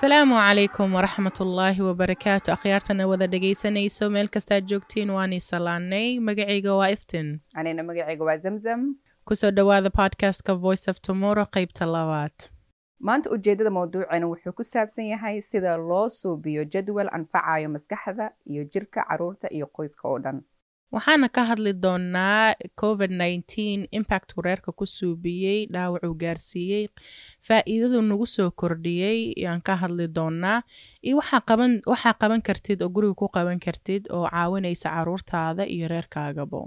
asalaamu calaykum waraxmat ullaahi wabarakaatu akhyaartana wada dhegaysanayso meel kastaad joogtiin waanii salaanay. Magacayga waa iftin anina magacayga waa zamzam. Kusoo dhowaada podcastka voice of tomorrow qeybta labaad. Maanta ujeeddada mawduucana wuxuu ku saabsan yahay sida loo suubiyo jadwal anfacayo maskaxda iyo jirka carruurta iyo qoyska oo dhan waxaana ka hadli doonaa covid nneteen impact wareerka ku suubiyey dhaawacuu gaarsiiyey faa'iidadu nagu soo kordhiyey ayaan ka hadli doonaa. Iyo waxaa qaban kartid oo guriga ku qaban kartid oo caawinaysa caruurtaada iyo reerkaagabo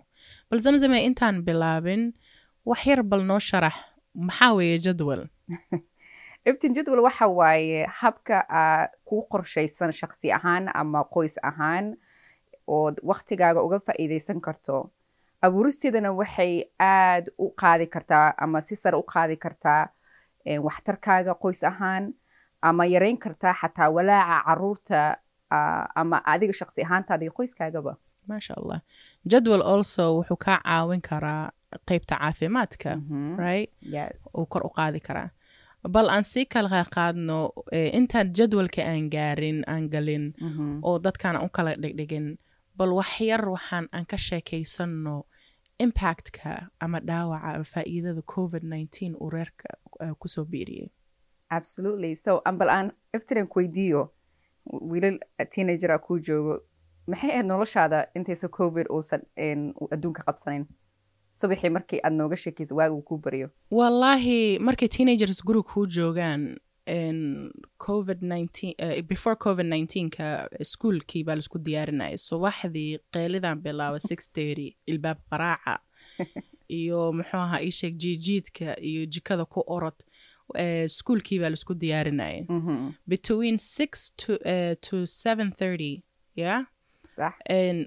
bal zamzame intaan bilaabin wax yar bal noo sharax. Maxaa weeye jadwal? Ibtin jadwal waxa waaye habka aa kuu qorshaysan shakhsi ahaan ama qoys ahaan ood waktigaaga uga faa'iidaysan karto. Abuuristeedana waxay aad u qaadi kartaa ama si sare u qaadi kartaa waxtarkaaga qoys ahaan ama yareyn kartaa xataa walaaca carruurta ama adiga shakhsi ahaantaada iyo qoyskaagaba. Maasha allah jadwal also wuxuu kaa caawin karaa qeybta caafimaadka right? Uu kor u qaadi karaa. Bal aan sii kala qaadno intaan jadwalka aan gaarin aan galin oo dadkaan aan u kala dhigdhigin bal wax yar waxaan aan ka sheekaysanno impactka ama dhaawaca faa'iidada covid nneteen uu reerka ku soo biiriyey absolutely. So ambal aan iftiran weydiiyo wiilal teenagera kuu joogo maxay ahayd noloshaada intaysa covid uusan adduunka qabsanin subaxii markii aad nooga sheekaysa waaga uu kuu baryo wallaahi markay teenagers guriga kuu joogaan covid nineteen before covid nineteenka iskuolkii baa la isku diyaarinaya subaxdii qeelidan bilaaba six thirty ilbaab qaraaca iyo muxuu ahaa ii sheeg jiijiidka iyo jikada ku orod iskuolkii baa la isku diyaarinaya between six to, uh, seven thirty yeah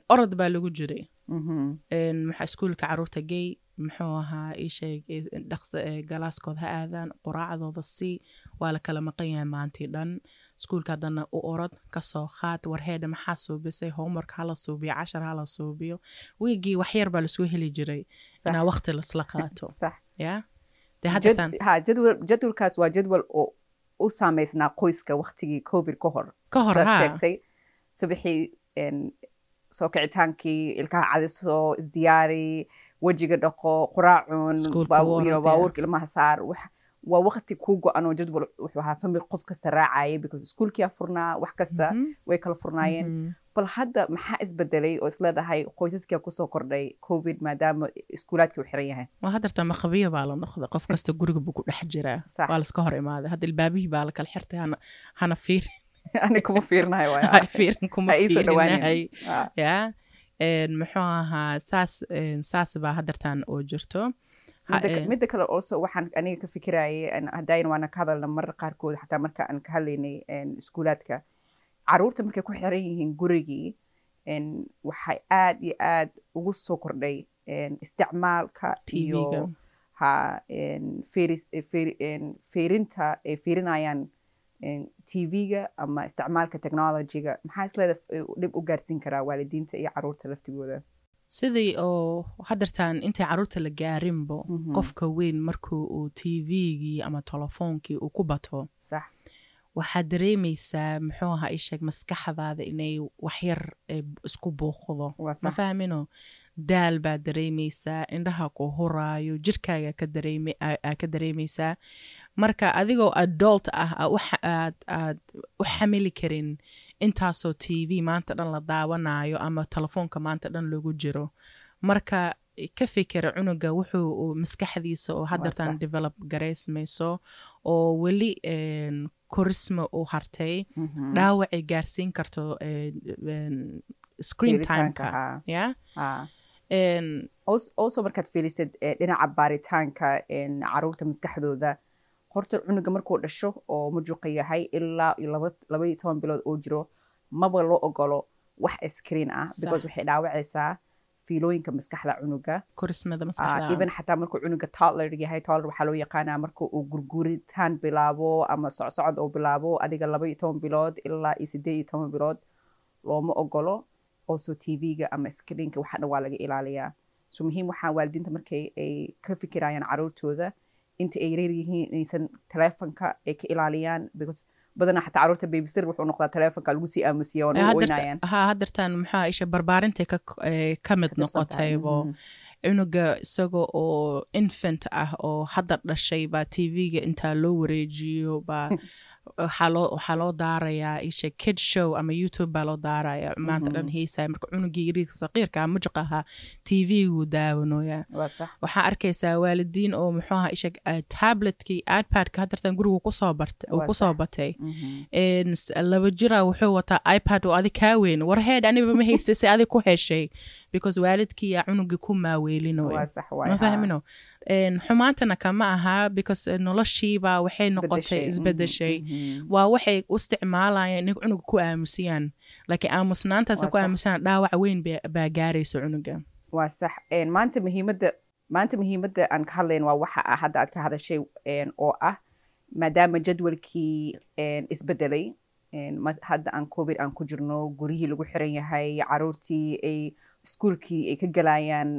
orod baa lagu jiray. Maxaa iskuolka carruurta gey muxuu ahaa ii sheeg dhaqsa galaaskooda ha aadaan quraacdooda sii waa la kala maqan yahay maantii dhan. Iskuolka haddana u orod ka soo qaad warheedha maxaa suubisay homework hala suubiyo cashar hala suubiyo. Wiigii waxyar baa la isku heli jiray. Inaa waqti lasla qaato. Ya? Jadwalkaas waa jadwal oo u saameysnaa qoyska waktigii covid ka hor. Ka hor sheegtay. Subaxii soo kicitaankii ilkaha cadiso isdiyaari wejiga dhaqo quraacun baabuurka ilmaha saar waa waqti kuu go-an oo jadwal wuxuu ahaa famil qof kasta raacayay because iskuolkia furnaa wax kasta way kala furnaayeen. Bal hadda maxaa isbedelay oo isleedahay qoysaskia ku soo kordhay covid maadaama iskuulaadkii u xiran yahay. Waa haddarta maqabiya baa la noqda qof kasta guriga buu ku dhex jiraa. Waa laska hor imaaday. Hadda ilbaabihii baa la kala xirtay. Hana hana ani kuma fiirin kuma fiirinahay. Ya muxuu ahaa saas saas baa haddartan oo jirto midda kale also waxaan aniga ka fikirayay haddayn waana ka hadalna marar qaarkood xataa marka aan ka hadlaynay iskuulaadka. Caruurta markay ku xiran yihiin gurigii waxay aad iyo aad ugu soo kordhay isticmaalka iyo ha fiirinta ay fiirinayaan tv-ga ama isticmaalka technologyga maxaa isleeda dhib u gaarsiin karaa waalidiinta iyo carruurta laftigooda sidii oo haddartan intay carruurta la gaarinbo qofka weyn markuu uu tvgii ama telefoonkii uu ku bato. Waxaad dareemaysaa muxuu ahaa isheeg maskaxdaada inay waxyar isku buuqdo ma fahmino? Daal baad dareemaysaa indhaha ku huraayo jirkaaga aa ka dareemaysaa. Marka adigoo adult ah aad aad u xamili karin intaasoo t v maanta dhan la daawanayo ama telefoonka maanta dhan lagu jiro. Marka ka fikira cunuga wuxuu maskaxdiisa oo haddartan develop garaysmayso oo weli korisma u hartay dhaawacay gaarsiin karto screen timeka. ya? Also markaad fiirisid dhinaca baaritaanka carruurta maskaxdooda horta cunuga markuu dhasho oo majuuqa yahay ilaa laba iyo toban bilood oo jiro maba loo ogolo wax screen ah because waxay dhaawacaysaa fiilooyinka maskaxda cunuga korismada even xataa markuu cunuga toddler yahay toddler waxaa loo yaqaanaa marka uu gurguritaan bilaabo ama socsocod oo bilaabo adiga laba iyo toban bilood ilaa iyo sideed iyo toban bilood looma ogolo. Also tv-ga ama screenka waxa dhan waa laga ilaaliyaa. So muhiim waxaa waalidiinta markay ay ka fikirayaan caruurtooda inta ay reer yihiin inaysan telefonka ay ka ilaaliyaan because badanaa xataa carruurta babysir wuxuu noqdaa telefonka lagu sii aamusiya ha haddartan maxaa isha barbaarintay ka mid noqotaybo cunuga isaga oo infant ah oo hadda dhashay baa tv-ga intaa loo wareejiyo baa waxaa loo daarayaa isha kid show ama youtube baa loo daaraya maanta dhan heysaya marka cunugii yariidka saqiirka mujuq ahaa tv-gu daawanoya waxaa arkaysaa waalidiin oo muxuu ahaa isha tabletkii ipad-ka haddartan gurigu ku soo bartay uu ku soo batay. Laba jira wuxuu wataa ipad oo adig kaa weyn. War heed aniba ma haystay si adig ku heshay because waalidkiiyaa cunugii ku maaweelinoya ma fahmino xumaantana kama aha because noloshiiba waxay noqotay isbedeshay waa waxay u isticmaalayaan inay cunuga ku aamusiyaan laakiin aamusnaantaasa ku aamusiyaan dhaawac weyn baa gaaraysa cunuga waa sax maanta muhiimadda maanta muhiimadda aan ka hadlayn waa waxa ah hadda aad ka hadashay oo ah maadaama jadwalkii isbedelay hadda aan covid aan ku jirno guryihii lagu xiran yahay caruurtii ay iskuolkii ay ka galayaan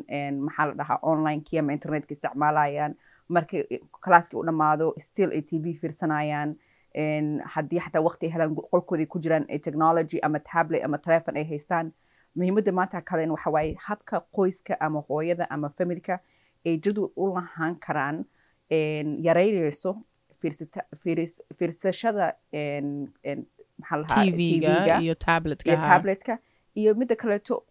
maxaa la dhahaa onlinekii ama internetka isticmaalayaan. Markay classkii u dhammaado still ay t v fiirsanayaan haddii xataa waqti ay helaan qolkooda ku jiraan technology ama tablet ama telefon ay haystaan. Muhiimadda maanta kalen waxa waaye habka qoyska ama hooyada ama familka ay jadwal u lahaan karaan yareynayso fiirsashada tv-ga iyo tabletka. Iyo midda kaleeto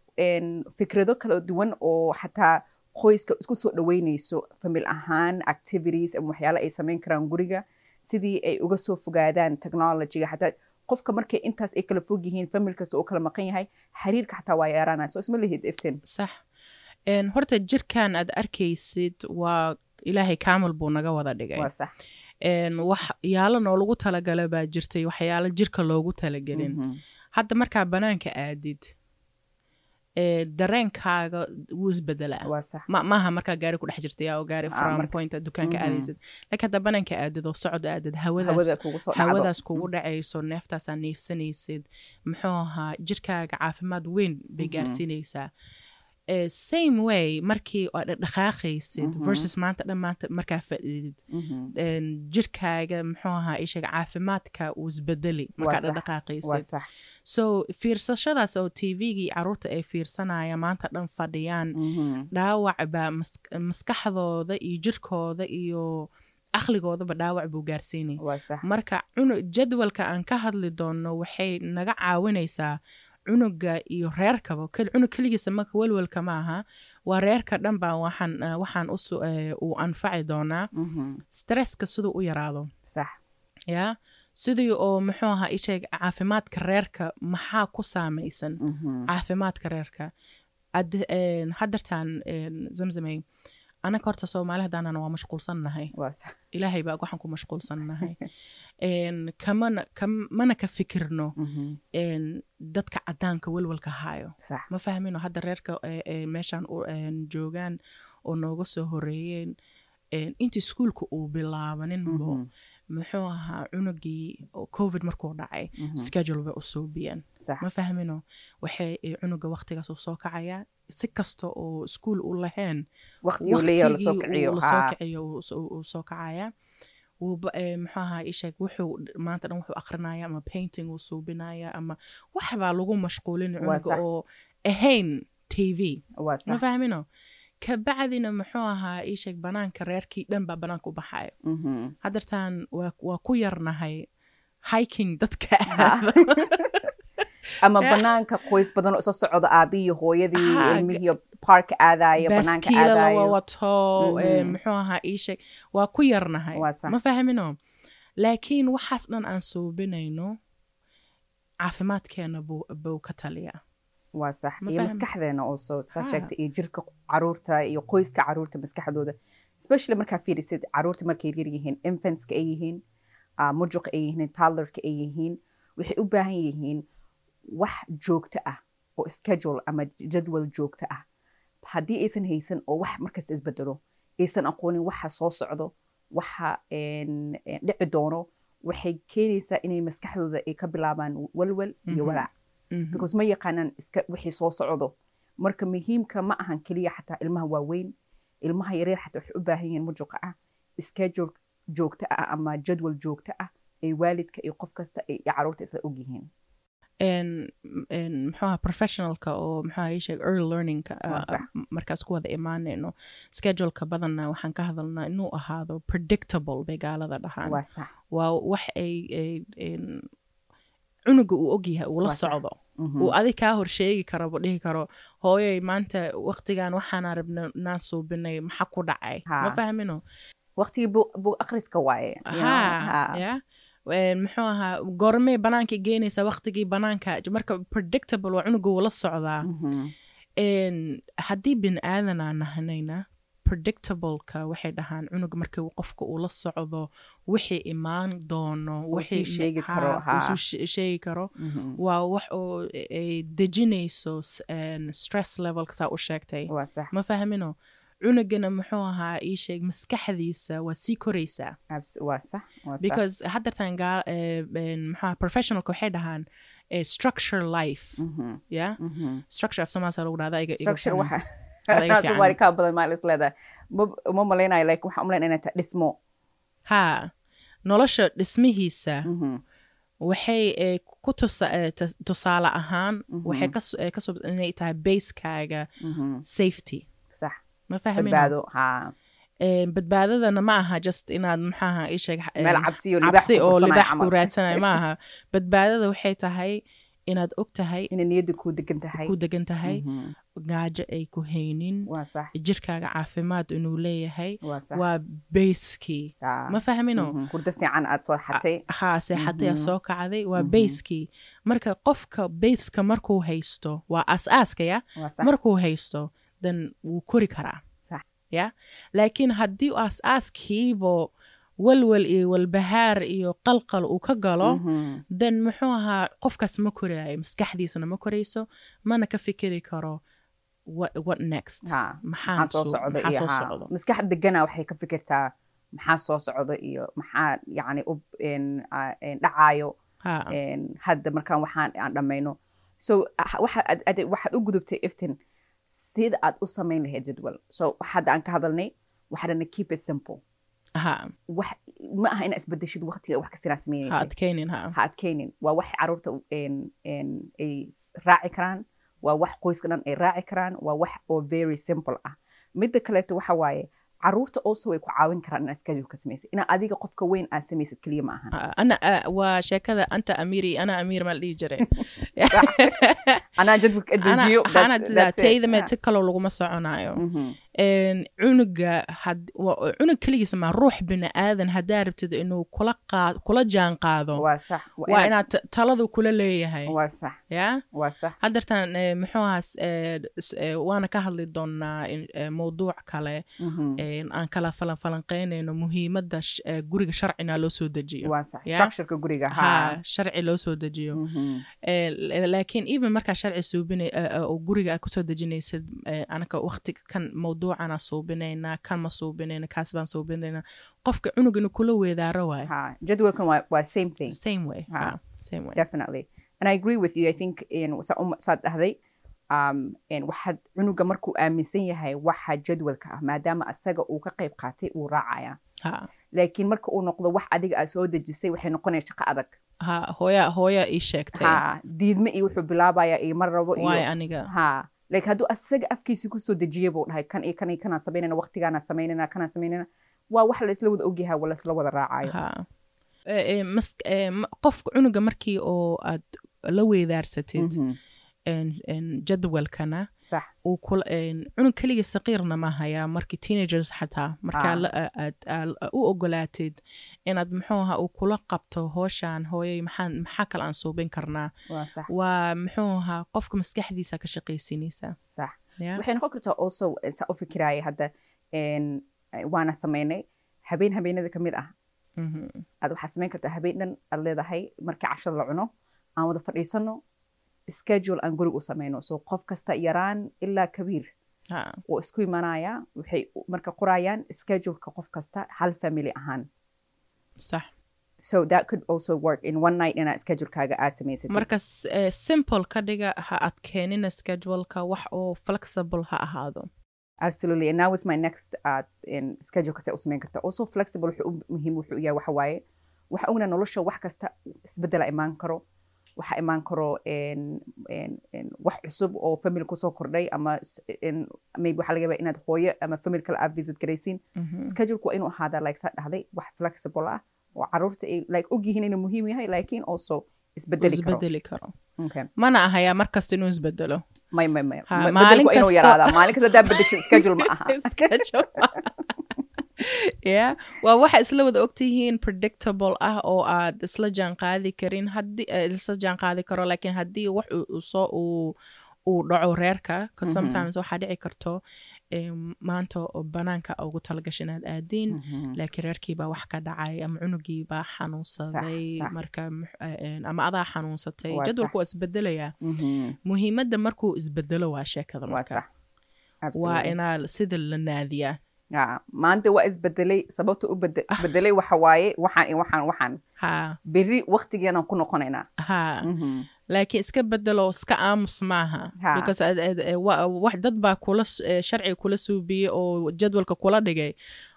fikrado kala duwan oo xataa qoyska isku soo dhaweynayso famil ahaan activities ama waxyaala ay samayn karaan guriga sidii ay uga soo fogaadaan technologyga xataa qofka markay intaas ay kala fog yihiin famil kasta oo kala maqan yahay xiriirka xataa waa yeeranaya soo isma lihid iftin sax. Horta jirkan aad arkaysid waa ilaahay kaamil buu naga wada dhigay. Waa sax. Waxyaalo noolagu talagala baa jirtay waxyaalo jirka loogu talagelin hadda markaa banaanka aadid dareenkaaga wuu isbedelaa maaha markaa gaari ku dhex jirta yaa oo gaari from point dukaanka aadaysid. Laakiin hadda banaanka aadid oo socod aadid hawadaas kugu dhacayso neeftaasaa neefsanaysid muxuu ahaa jirkaaga caafimaad weyn bay gaarsiinaysaa. Same way markii aad dhaqaaqaysid versus maanta dhan maanta markaa fadhidid jirkaaga muxuu ahaa ishaga caafimaadka uu isbedeli markaa dhaqaaqaysid so fiirsashadaas oo tvgii carruurta ay fiirsanaya maanta dhan fadhiyaan. Dhaawac baa maskaxdooda iyo jirkooda iyo aqligoodaba dhaawac buu gaarsiinaya marka jadwalka aan ka hadli doonno waxay naga caawinaysaa cunuga iyo reerkaba cunug keligiisa marka welwelka ma aha. Waa reerka dhan baa waxaan waxaan uu anfaci doonaa. Stresska siduu u yaraado. Ya sidii oo muxuu ahaa isheeg caafimaadka reerka maxaa ku saamaysan? Caafimaadka reerka. Haddartaan zamzamay anaka horta soomaali haddaanana waa mashquulsannahay ilaahay baa waxaan ku mashquulsannahay kamana mana ka fikirno dadka caddaanka welwelka haayo. Ma fahmino hadda reerka meeshaan joogaan oo nooga soo horeeyeen inta iskuulka uu bilaabaninbo muxuu ahaa cunugii covid markuu dhacay schedule bay u suubiyeen ma fahmino waxay cunuga waqtigaas uu soo kacayaa si kasta oo iskuol u lahayn la soo kiciyo uu soo kacayaa muxuu ahaa isheeg wuxuu maanta dhan wuxuu akrinaya ama painting uu suubinaya ama waxbaa lagu mashquulin cunuga oo ahayn t v. Ma fahmino kabacdina muxuu ahaa iisheeg banaanka reerkii dhan baa banaanka u baxayo haddartaan waa ku yarnahay hiking dadka ama banaanka qoys badan oo isla socda aabihii hooyadii ilmihii park aadayo banaanka aadayo wato muxuu ahaa iisheeg waa ku yarnahay. Ma fahmino laakiin waxaas dhan aan suubinayno caafimaadkeena buu ka taliyaa waa sax. Iyo maskaxdeena also saa sheegta iyo jirka carruurta iyo qoyska carruurta maskaxdooda. Especially markaa fiirisid carruurta markay yar yihiin infantska ay yihiin mujuqa ay yihiin toddlerka ay yihiin waxay u baahan yihiin wax joogto ah oo schedule ama jadwal joogto ah. Haddii aysan haysan oo wax markasta isbedelo aysan aqoonin waxa soo socdo waxa dhici doono waxay keenaysaa inay maskaxdooda ay ka bilaabaan walwal iyo walaac. because ma yaqaanaan iska wixii soo socdo. Marka muhiimka ma ahan keliya xataa ilmaha waaweyn. Ilmaha yaryar xataa waxay u baahan yihiin mujuqa ah schedule joogto ah ama jadwal joogto ah ay waalidka iyo qof kasta iyo carruurta isla og yihiin. Muxuaha professionalka oo muxuaha ii sheeg early learningka markaas ku wada imaanayno scheduleka badanna waxaan ka hadalnaa inuu ahaado predictable bay gaalada dhahaan. Waa wax ay cunuga uu ogyahay uu la socdo. uu adig kaa horsheegi karo buu dhihi karo hooyoy maanta waqtigan waxaana rabna naan suubinay maxa ku dhacay? Ma fahmino? Waqtigii buu akhriska waaye ya muxuu ahaa goormee banaanka geenaysaa waqtigii banaanka marka predictable waa cunuga uu la socdaa. Haddii bin aadan aan nahanayna predictableka waxay dhahaan cunuga marka qofka uu la socdo wixii imaan doono sheegi karo waa wax oo ay dejinayso stress levelka saa u sheegtay. Ma fahmino? Cunugana muxuu ahaa ii sheeg maskaxdiisa waa sii koraysaa. Because haddartan maxaa professionalka waxay dhahaan structure life. Ya structure af soomaaliya lagu dhahda kaa badan maa isleedahay uma malaynayo like waxaan umalayn inay tahay dhismo ha nolosha dhismihiisa waxay ku tusaale ahaan waxay ka soo inay tahay basekaaga safety. Sax ma fahmino badbaadadana ma aha just inaad maxaaha isheeg cabsi oo libax ku raadsanayo ma aha badbaadada waxay tahay inaad og tahay ku degan tahay tahay gaajo ay ku haynin. Jirkaaga caafimaad inuu leeyahay waa bayskii ma fahmino? Xatay. haa seexatay aad soo kacday waa bayskii marka qofka bayska markuu haysto waa aas-aaska ya? Markuu haysto dan wuu kori karaa. Ya? Laakiin haddii aas-aaskiibo walwal iyo walbahaar iyo qalqal uu ka galo then muxuu ahaa qofkaas ma koraayo maskaxdiisana ma korayso mana ka fikiri karo maskax degana waxay ka fikirtaa maxaa soo socdo iyo maxaa yani dhacaayo hadda markaan waxaan aan dhammayno. So waxaad u gudubtay iftin sida aad u samayn lahayd jadwal. So hadda aan ka hadalnay waxaa dhana keep it simple ma aha inaa isbedeshid waqtiga wax kastinaa adkaynin waa wax carruurta ay raaci karaan. Waa wax qoyska dhan ay raaci karaan. Waa wax oo very simple ah. Midda kaleeto waxa waaye carruurta also way ku caawin karaan inaad schedule ka samaysid inaa adiga qofka weyn aad samaysid keliya ma ahan ana waa sheekada anta amiiri ana amiir ma la dhihi jiray. Anaa jadwalka dejiyo taydame ti kaloo laguma soconayo cunuga cunug keligiisa ma ruux bini aadan haddaa rabtid inuu kula jaan qaado. Waa inaad taladu kula leeyahay. Ya? Haddartan muxuu ahaas waana ka hadli doonaa mawduuc kale aan kala falanfalanqeynayno muhiimadda guriga sharcina loo soo dejiyo. Ha. Sharci loo soo dejiyo. Laakiin even markaa sharci suubinay oo guriga aad ku soo dejinaysid anaka waqti kan mawduucana suubinaynaa kan ma suubinayna kaas baan suubinaynaa qofka cunug inuu kula weedaaro waayo jadwalkan waa same thing. Same way same way. definitely. And i agree with you i think saad dhahday waxaad cunuga markuu aaminsan yahay waxa jadwalka ah maadaama asaga uu ka qayb qaatay uu raacaya. Laakiin marka uu noqdo wax adiga aad soo dejisay waxay noqonaya shaqo adag. Hooya ii sheegtay. Diidme iyo wuxuu bilaabaya iyo mar rabo iyo waay aniga like hadduu asaga afkiisi ku soo dejiya buu dhahay. Kan iyo kan iyo kanaan samaynayna waqtigaanaan samaynayna kanaan samaynayna waa wax la isla wada ogyahay waa la isla wada raacayo qofka cunuga markii oo aad la weedaarsatid jadwalkana. cunug keligii saqiirna ma hayaa markii teenagers xataa. Markaa aad u ogolaatid inaad muxuu ahaa uu kula qabto hooshaan hooyay maxaa kale aan suubin karnaa? Waa muxuu ahaa qofka maskaxdiisa ka shaqaysinaysa waxay noqon kartaa also saa u fikiraaya hadda waana samaynay habeen habeenada ka mid ah. Aad waxaad samayn kartaa habeen dhan aad leedahay. Markii cashada la cuno aan wada fadhiisano schedule aan guriga u samayno. So qof kasta yaraan ilaa kabiir. Oo isku imanaya waxay marka qorayaan scheduleka qof kasta hal family ahaan. Sax. So that could also work in one night inaa schedulekaaga aa samaysatid. Marka simple ka dhiga ha adkeenina scheduleka wax oo flexible ha ahaado. Absolutely and that was my next uh, in schedule kase u samayn karta also flexible wuxuu muhiim wuxuu yahay waxa waaye waxa ogna nolosha wax kasta isbedela imaan karo waxaa imaan karo wax cusub oo family ku soo kordhay ama maybe waxaa laga inaad hooyo ama family kale aad visit garaysiin. Mhm. scheduleka waa inuu ahaadaa like saa dhahday wax flexible ah oo carruurta ay like og yihiin inuu muhiim yahay laakiin also isbedeli karo. mana ahayaa markasta inuu isbedelo may may may. Maalin kasta- haddaa bedeshin schedule ma aha Yeah. Waa waxa isla wada ogtihiin predictable ah oo aad isla jaan qaadi karin eh, isla jaan qaadi karo laakiin haddii wax soo uu dhaco reerka 'cause Mhm. sometimes waxaa dhici karto em, maanta oo banaanka ugu talagasha inaad aadiin Mhm. laakiin reerkiibaa wax ka dhacay ama cunugiibaa xanuunsaday marka eh, eh, ama adaa xanuunsatay. Jadwalku waa isbedelayaa Mhm. muhiimadda markuu isbedelo waa sheekada marka. Waa inaa sida la naadiyaa. Ya, maanta waa isbedelay sababta isbedelay waxa waaye waxaan waxaan waxaan. Berri waktigeena ku noqonaynaa Mhm. laakiin iska bedelo iska aamus maaha. Ad- eh, wa- wax dad baa kula eh, sharciga kula suubiyey oo jadwalka kula dhigay.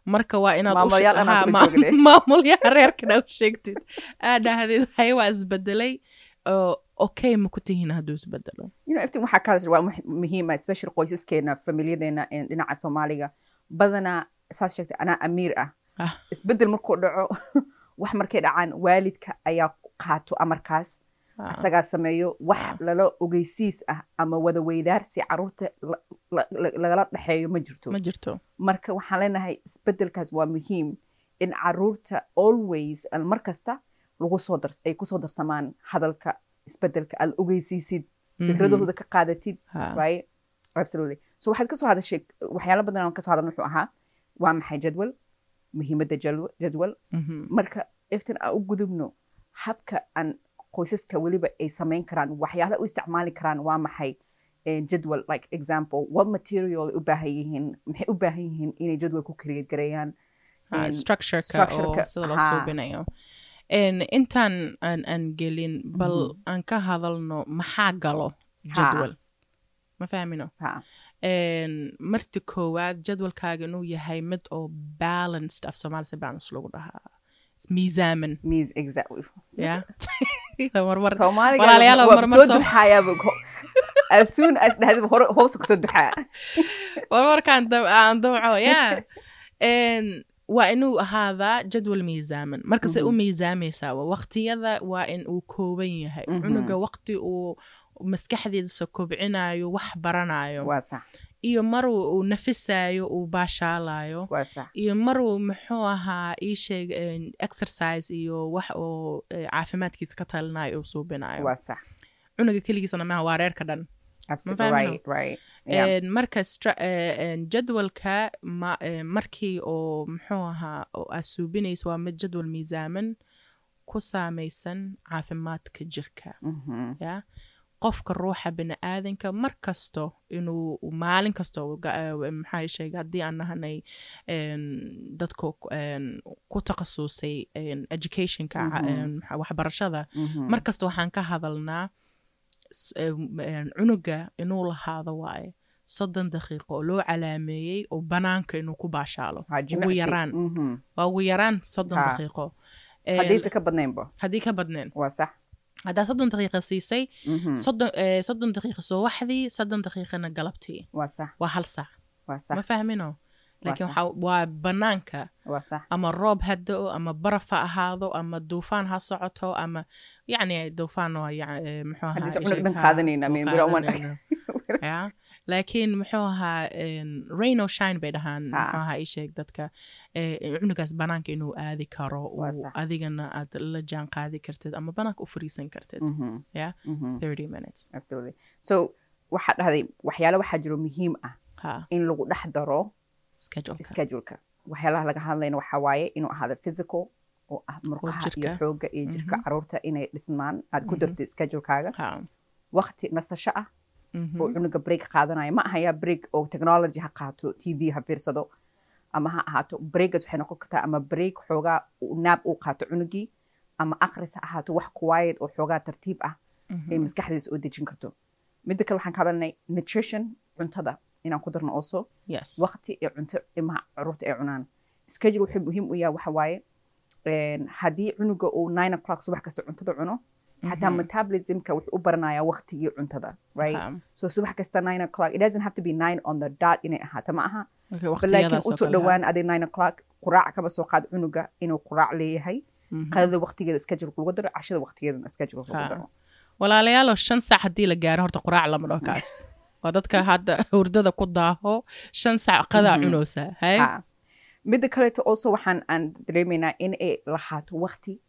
Marka waa inaad u she- Maamulayaal anaa ha, kula ma- joogle. maamulyaha reerkana u sheegtid. Aad dhahdeed haye waa isbedelay oo okay ma ku tihiin hadduu isbedelo you know iftiin waxaa kaas waa muhi- muhiima especially qoysaskeena familiyadeena ee dhinaca soomaaliga badanaa saas sheegtay anaa amiir ah. Ah. isbeddel markuu dhaco wax markay dhacaan waalidka ayaa qaato amarkaas. Ah, isagaa sameeyo Ah. wax lala ogeysiis ah ama wada weydaarsi carruurta la- la- la- lagala dhexeeyo ma jirto. Ma jirto. Marka waxaan leenahay isbedelkaas waa muhiim in carruurta always al- mar kasta lagu soo dars ay ku soo darsamaan hadalka isbeddelka aad ogeysiisid fikradahooda ka qaadatid right so waxaad ka soo hadashay waxyaalo badan aan ka soo hadalna wuxuu ahaa waa maxay jadwal muhiimadda jadwal marka iftin aan u gudubno habka aan qoysaska weliba ay samayn karaan waxyaala u isticmaali karaan waa maxay jadwal like example what material ay u baahan yihiin maxay u baahan yihiin inay jadwal ku create gareeyaan En structureka structureka, oo sida loo ha. suubinayo En intaan aan aan gelin bal aan ka hadalno maxaa galo jadwal ma fahmino marti koowaad jadwalkaaga inuu yahay mid oo balanced af soomaali si balance lagu dhahaa. Is miisaaman waa warwarkaan aan ya inuu ahaadaa jadwal miisaaman markasay u Mhm. miisaamaysaa waqtiyada waa in uu kooban yahay. Mhm. cunuga waqti uu maskaxdiisa kobcinayo wax baranayo iyo mar uu nafisayo uu baashaalayo iyo mar uu muxuu ahaa ii sheeg exercise iyo wax oo caafimaadkiisa ka talinayo uu suubinayo cunuga keligiisana maaha waa reerka dhan. Marka jadwalka ma, markii oo muxuu ahaa aad suubinaysa waa mid jadwal miisaaman ku saamaysan caafimaadka jirka. Mhm. ya qofka ruuxa bini-aadanka mar kasto inuu maalin kasto eh, maxaa sheegay haddii aan nahanay dadka ku takhasusay educationka Mhm. maxaa- waxbarashada. Mhm. mar kasta waxaan ka hadalnaa cunuga inuu lahaado waaye soddon daqiiqo oo loo calaameeyey oo banaanka inuu ku baashaalo. Ha, ugu yaraan. Mhm. waa ugu yaraan soddon daqiiqo. Haddii ka badneen waa sax haddaa soddon daqiiqa siisay soddon daqiiqa subaxdii soddon daqiiqana galabtii waa hal saac ma fahmino laakiin waa banaanka ama roob ha da'o ama baraf ha ahaado ama duufaan ha socoto ama yacni duufaan waa muxuu ahaa Ya, laakiin muxuu ahaa en, rain or shine bay dhahaan Ha. muxuu ahaa ii sheeg dadka cunugaas banaanka inuu aadi karo adigana aad la jaan qaadi kartid ama banaanka u fariisan kartid Mhm. Yeah. Mhm. 30 minutes absolutely so waxaad dhahday waxyaalo waxaa jiro muhiim ah in lagu dhex daro scheduleka waxyaalaha laga hadlayna waxaa waaye inuu ahaado physical oo ah murqaha iyo jirka. xooga iyo jirka Mhm. carruurta inay dhismaan aad ku dartid schedulekaaga ha waqti nasasho ah. Oo cunuga break qaadanaya ma ahayaa break oo technology ha qaato tv ha fiirsado ama ha ahaato. Breakas waxay noqon kartaa ama break xoogaa naab uu qaato cunugii ama aqris ha ahaato wax quiet oo xoogaa tartiib ah. Mhm. ay maskaxdiisa oo dejin karto. Midda kale waxaan ka hadalnay nutrition cuntada. Inaan ku darno yes. Waqti iyo cunto ilmaha carruurta ay cunaan. Schedule wuxuu muhiim u yahay waxa waaye haddii cunuga uu nine o'clock subax kasta cuntada cuno xataa metabolismka wuxuu u baranayaa waqtigii cuntada so subax kasta nine o'clock it doesn't have to be nine on the dot inay ahaato ma aha. Laakiin u soo dhowaan aday nine o'clock quraac kaba soo qaad cunuga inuu quraac leeyahay. Qadada waqtigeeda scheduleka lagu daro cashada waqtigeedana scheduleka lagu daro. Walaalayaalo shan saac haddii la gaaro horta quraac lama dhaho kaas. Waa dadka hadda hurdada ku daaho shan saac qadaa cunoosa hay midda kaleeto also waxaan aan dareemaynaa in ay lahaato waqti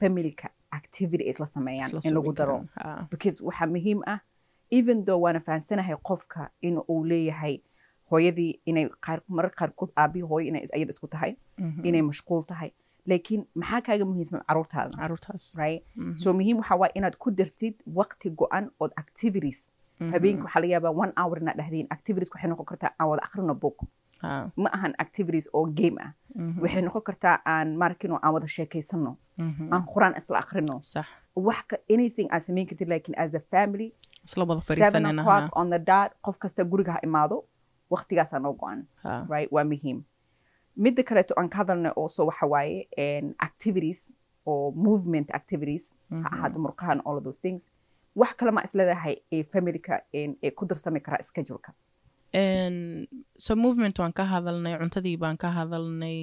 familka activity isla sameeyaan in lagu daro. because waxaa muhiim ah even though waana fahansanahay qofka in uu leeyahay hooyadii inay marar qaarkood aabihii hooyo inay ayada isku tahay inay mashquul tahay. Laakiin maxaa kaaga muhiimsan caruurtaada? Caruurtaas. Right? So muhiim waxaa waa inaad ku dartid waqti go-an ood activities. Habeenka waxaa laga yaabaa one hour inaad dhahdiin activities waxay noqon kartaa aan wada akhrino book ma ahan activities oo game ah. Waxay noqon kartaa aan maarkino aan wada sheekaysano aan quraan isla akhrino. Wax anything aad samayn kartid laakiin as a family. O'clock on the dot qof kasta guriga ha imaado waqtigaasaa noo go-an right? Waa muhiim. Midda kaleeto aan ka hadalna also waxa waaye activities oo movement activities. Ha ahaado murqahan all of those things. Wax kale ma isleedahay ee familka ee ku darsami karaa scheduleka so movement waan ka hadalnay cuntadii baan ka hadalnay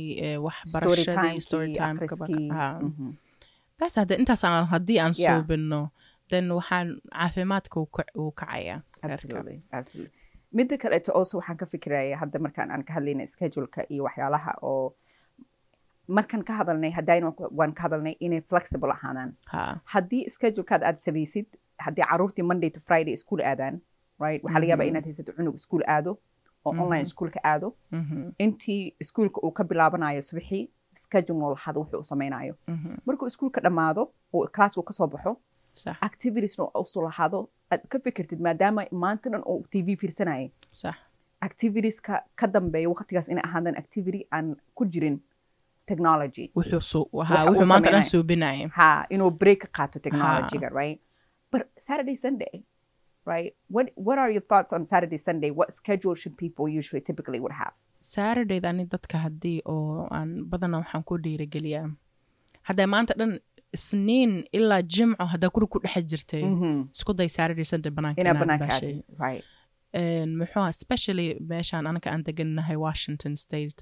waxbarashadii storytimetaas hadde intaasaan haddii aan suubino then waxaan caafimaadka uu kacaya midda kaleeto also waxaan ka fikiraya hadda markaan aan ka hadlayna scheduleka iyo waxyaalaha oo markaan ka hadalnay haddayna waan ka hadalnay inay flexible ahaadaan haddii schedulekaad aad samaysid haddii caruurtii monday to friday iskuol aadaan right? Waxaa laga yaabaa inaad haysato cunug iskuol aado oo online iskuolka aado. Intii iskuolka uu ka bilaabanayo subaxii schedule lahado wuxuu u samaynayo markuu iskuolka dhammaado oo class uu ka soo baxo activitiesna usu lahaado aad ka fikirtid maadaama maanta dhan oo t v fiirsanayay activitieska ka dambeeya waqtigaas inay ahaadaan activity aan ku jirin technology. Inuu break ka qaato technologyga right? But saturday sunday right? What what are your thoughts on saturday sunday? What schedule should people usually typically would have? Saturdayda ani dadka haddii oo aan badana waxaan ku dhiirigeliyaa. Hadday maanta dhan isniin ilaa jimco haddaa guri ku dhex jirtay isku day saturday sunday banaanka muxuu especially meeshaan anaka aan degannahay washington state.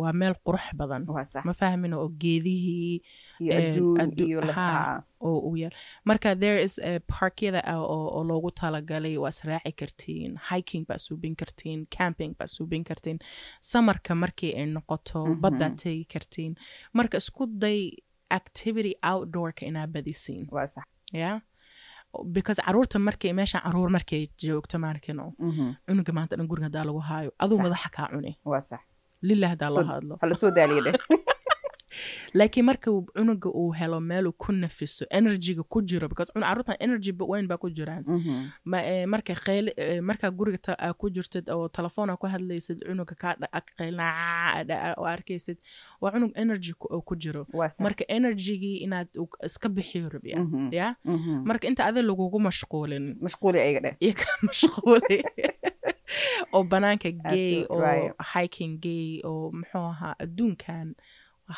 Waa meel qurux badan. Ma fahmin oo geedihii marka there is parkyada oo loogu talagalay waa israaci kartiin hiking baa suubin kartiin camping baa suubin kartiin. Samarka markii ay noqoto baddaad tegi kartiin. Marka isku day activity outdoorka inaa badisiin ya because carruurta markay meesha carruur markay joogto maarkino cunuga maanta dhan guriga hadaa lagu haayo aduu madaxa kaa cuni. Lilah hadaa loo hadlo laakiin marka cunuga uu helo meeluu ku nafiso energyga ku jiro caruurtan energy weyn baa ku jiraan. Marka qeyl markaa guriga aa ku jirtid oo telefoona ku hadlaysid cunuga kaa qeylnaa oo arkaysid waa cunug energy ku jiro. Marka energygii inaad iska bixiyo rabya ya. Marka inta adi lagugu mashquulin. Mashquuli oo banaanka gay oo hiking gay oo muxuu ahaa adduunkan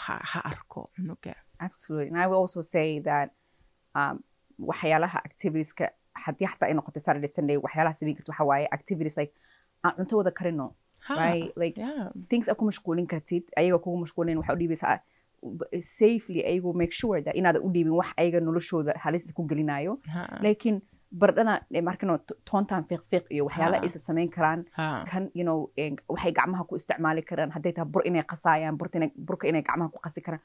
ha arko cunuga absolutely. And i will also say that um, waxyaalaha activitieska haddii xataa ay noqotay saturday sunday waxyaalaha samayn karta waxa waaye activities like aan cunto wada karino right? Like yeah. things aad ku mashquulin kartid ayaga kugu mashquulin waxaa u dhiibaysaa safely ayagu make sure that inaada u dhiibin wax ayaga noloshooda halista ku gelinayo. Laakiin bardhana markano toontan fiiq iyo waxyaala aysa samayn karaan kan you waxay gacmaha ku isticmaali karaan hadday tahay bur inay qasaayaan burka inay gacmaha ku qasi karaan.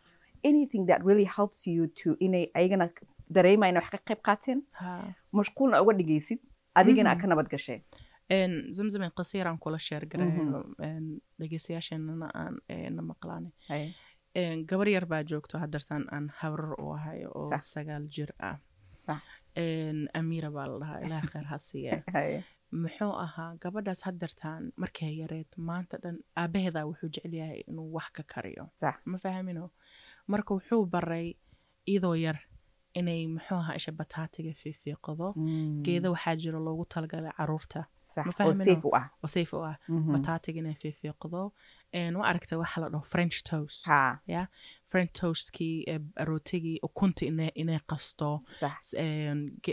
Anything that really helps you to inay ayagana dareemaya inay wax ka qayb qaateen mashquulna uga dhigaysid adigana ka nabad gashay zamzamin qasiiraan kula sheer garayo dhegeystayaasheenana aan na maqlaanay gabar yar baa joogto haddartan aan habrar u ahayo oo sagaal jir ah amiira baa la dhahaa ilaah kheyr ha siiye muxuu ahaa gabadhaas haddartaan markay yareed maanta dhan aabaheedaa wuxuu jecel yahay inuu wax ka kariyo. Ma fahmino? Marka wuxuu baray iyadoo yar inay muxuu ahaa isha bataatiga fiifiiqdo geeda waxaa jiro loogu talagalay carruurta. Oo safe u ah. Bataatiga inay fiifiiqdo wa aragta waxa la dhaho french toast. Ya frentoskii rootigii ukunta inay qasto.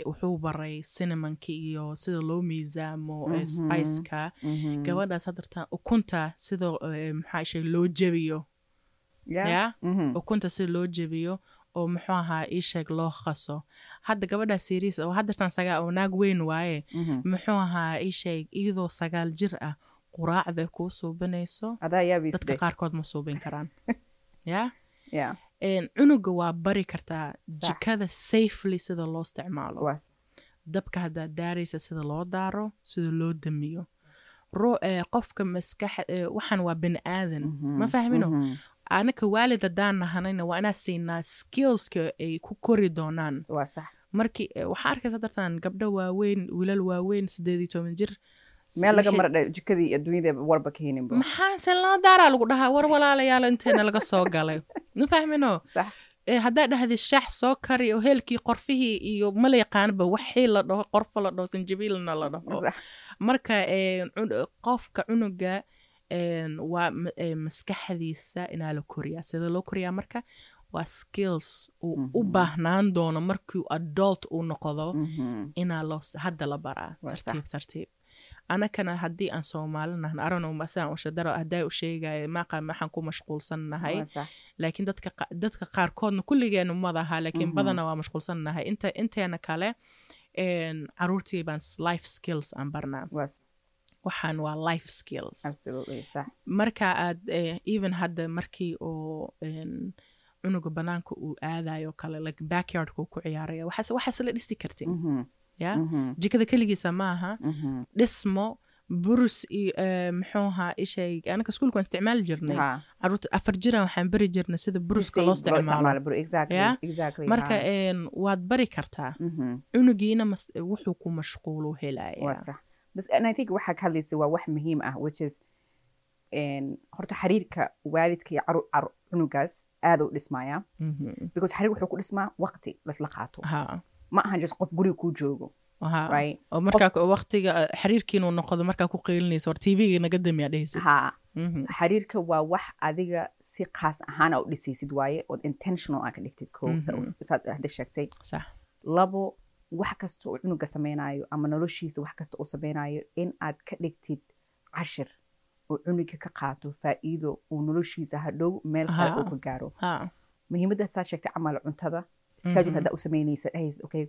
Wuxuu baray cinnamonkii iyo sida loo miisaamo spiceka. Gabadhaas hadartaan ukunta sida maxaa ishe loo jebiyo. Ya ukunta sida loo jebiyo oo muxuu ahaa ii sheeg loo qaso. Hadda gabadhaa seriis oo hadartaan sagaa oo naag weyn waaye. Muxuu ahaa ii sheeg iyadoo sagaal jir ah quraacda kuu suubanayso dadka qaarkood ma suubin karaan. Ya cunuga waa bari kartaa jikada safely sida loo isticmaalo. Dabka haddaad daaraysa sida loo daaro sida loo damiyo. Qofka maskax waxaan waa bani aadan. Ma fahmino? anaka waalid haddaan nahanayna waa inaa siinaa skillska ay ku kori doonaan. Markii waxaa arkaysa dartan gabdho waaweyn wiilal waaweyn sideed iyo toban jir meel laga mara jikadii adduunyada warba ka heninba maxaase loo daaraa lagu dhahaa? War walaalayaalo inteena laga soo galay? Ma fahmino. Haddaa dhahdi shax soo kari oo heelkii qorfihii iyo mala yaqaanaba waxii la dhaho qorfo la dhaho sanjabiilna la dhaho. Marka qofka cunuga waa maskaxdiisa inaa la koriyaa. Sida loo koriyaa marka waa skills uu u baahnaan doono markii adult uu noqdo inaa loo hadda la baraa. Tartiib tartiib anakana haddii aan soomaali nahna arano masaan ushadaro haddaa u sheegaya maaqa maxaan ku mashquulsan nahay laakiin dadka dadka qaarkoodna kulligeenu madaha laakiin badana waa mashquulsan nahay inta inteena kale caruurtii baan life skills aan barnaa. Waxaan waa life skills. Marka aad even hadda markii oo cunuga banaanka uu aadayo kale like backyardka uu ku ciyaaraya waxaas la dhisi kartin ya? Jikada keligiisa maaha dhismo burus iyo muxuu ahaa ishay anaka iskuulka waan isticmaali jirnay. Caruurta afar jiran waxaan bari jirnay sida buruska loo isticmaalo. marka waad bari kartaa. Cunugiina wuxuu ku mashquulu helaya waxaa ka hadlaysa waa wax muhiim ah which is horta xiriirka waalidka iyo cunugaas aada u dhismaya because xiriir wuxuu ku dhismaa waqti laisla qaato ma ahan just qof guriga kuu joogo oo markaa waqtiga xiriirkiinuu noqdo markaa ku qeylinaysa war tvga naga damiyaa dhehaysid ha. Xiriirka waa wax adiga si khaas ahaana u dhisaysid waaye ood intentional aa ka dhigtid ko saad hadda sheegtay. Labo wax kasta uu cunuga samaynayo ama noloshiisa wax kasta uu samaynayo in aad ka dhigtid cashir oo cunuga ka qaato faa'iido uu noloshiisa hadhow meel sare uu ka gaaro. Muhiimadda saa sheegtay camal cuntada schedule haddaa u samaynaysa dhahaysa okay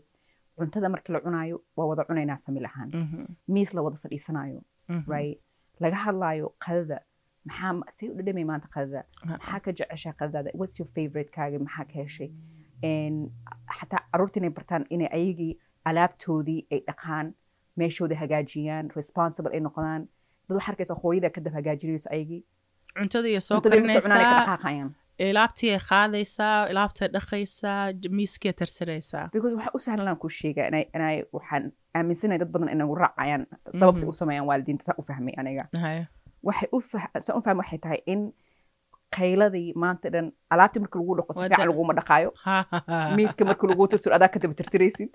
cuntada markii la cunaayo waa wada cunaynaa famil ahaan miis la wada fadhiisanayo right? Laga hadlaayo qadada. Maxaa say u dhadhamay maanta qadada. Maxaa ka jeceshaa qadadaada what's your favorite kaaga maxaa ka heshay? Xataa carruurta inay bartaan inay ayagii alaabtoodii ay dhaqaan meeshooda hagaajiyaan responsible ay noqdaan dad waxaa arkaysa hooyada kadab hagaajinayso ayagii. Cuntada iyo soo karinaysaa ilaabtii ay qaadaysaa ilaabtay dhaqaysaa miiskee tartiraysaa because waxaa u sahlan ku sheega inay waxaan aaminsanahay dad badan inagu raacayaan sababta u sameeyaan waalidiinta saa u fahmay aniga waxay u saa u fahmay waxay tahay in qayladii maanta dhan alaabtii marka lagu dhaqo si fiican laguma dhaqaayo miiska marka lagu tirtiro adaa kadaba tirtiraysid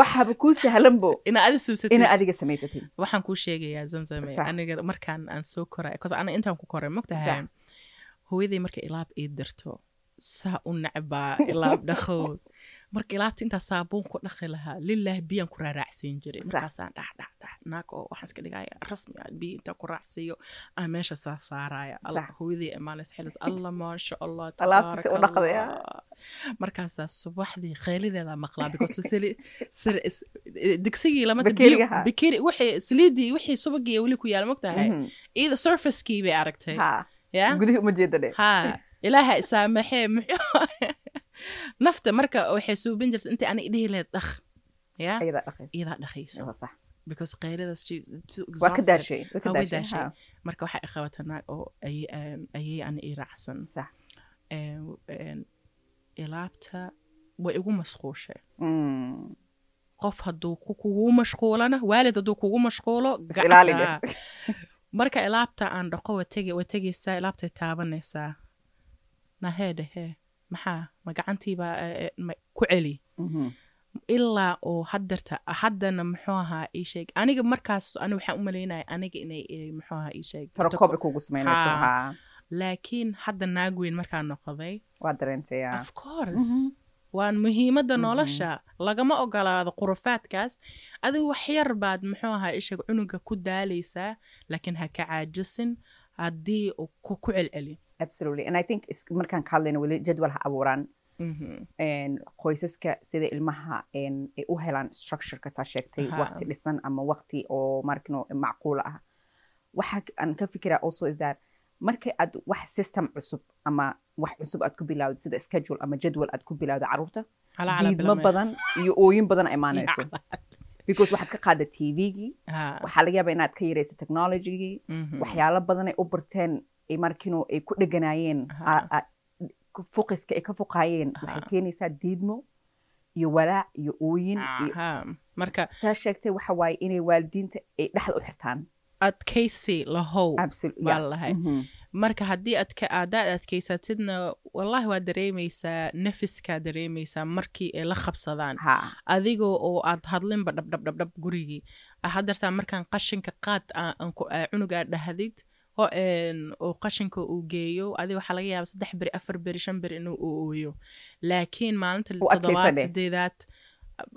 waxaba kuu sahlanbo ina adi subsatid ina adiga samaysatid waxaan kuu sheegayaa zamzame aniga markaan aan soo koray intaan ku koray mogtahay hooyaday marka ilaab ii dirto saa u necbaa ilaab dhaqood marka ilaabta intaa saabuun ku dhaqi lahaa lilah biyaan ku raaraacsiin jiray markaasaan dhax dhax dhax naag oo waxaan iska dhigaya rasmi ah biyo intaa ku raacsiiyo aan meesha saa saaraya. Hooyaday imaanaysa xilis alla maasha allah dhaqdaya. Markaasaa subaxdii kheylideeda maqlaa digsigii lama bikiri wixii saliidii wixii subagii weli ku yaalla mogtahay iyada surfacekii bay aragtay ya gudihi uma jeeda dhe ha. Ilaaha isaamaxee muxuu nafta marka waxay suubin jirta intay ani dhihi lahayd dhaq ya iyadaa dhaqayso. Because qeylidaas waa ka daashay waa daashay marka waxay qabata naag oo ayay ani ii raacsan. Ilaabta way igu mashquushay qof hadduu kugu mashquulana waalid hadduu kugu mashquulo marka ilaabta aan dhaqo wa tegaysaa ilaabtay taabanaysaa nahee dhehee maxaa? Ma gacantiibaa ku celi. Ilaa oo hadarta haddana muxuu ahaa ii sheeg. Aniga markaas ani waxaan u malaynaya aniga inay muxuu ahaa ii sheeg. Laakiin hadda naag weyn markaa noqday. Waa dareentaya of course waan muhiimadda nolosha lagama ogolaado qurufaadkaas adigu wax yar baad muxuu ahaa isha cunuga ku daalaysaa laakiin ha ka caajisin haddii ku ku celceli absolutely. And i think is- markaan ka hadlayno weli jadwal ha abuuraan. Mhm. een, qoysaska sida ilmaha ay u helaan structureka saa sheegtay Aha. waqti dhisan ama waqti oo macquul ah. Waxa k- aan ka fikiraa also is that markay aad wax system cusub ama wax cusub aad ku bilawdo sida schedule ama jadwal aad ku bilawdo carruurta diidmo badan iyo ooyin badan ay imaanayso because waxaad ka qaada tvgii waxaa laga yaabaa inaad ka yaraysa technologygii Mhm. waxyaalo badan ay u barteen ay markino ay ku dheganaayeen fuqiska ay ka fuqaayeen waxay keenaysaa diidmo iyo walaac iyo ooyin marka saa sheegtay waxa waaye inay waalidiinta ay dhexda u xirtaan adkaysi lahow baa lahay. Mhm. marka haddii adka aadaad adkaysatidna wallahi waa dareemaysaa nafiskaa dareemaysaa markii ay la qabsadaan adigoo oo aad hadlinba dhabdhabdhabdhab gurigii. Hadartaa markaan qashinka qaad aa- aan ku- aa cunuga aad dhahdid oo qashinka uu geeyo adiga waxaa laga yaaba saddex beri afar beri shan beri inuu ooyo. Laakiin maalinta dheh. sideedaad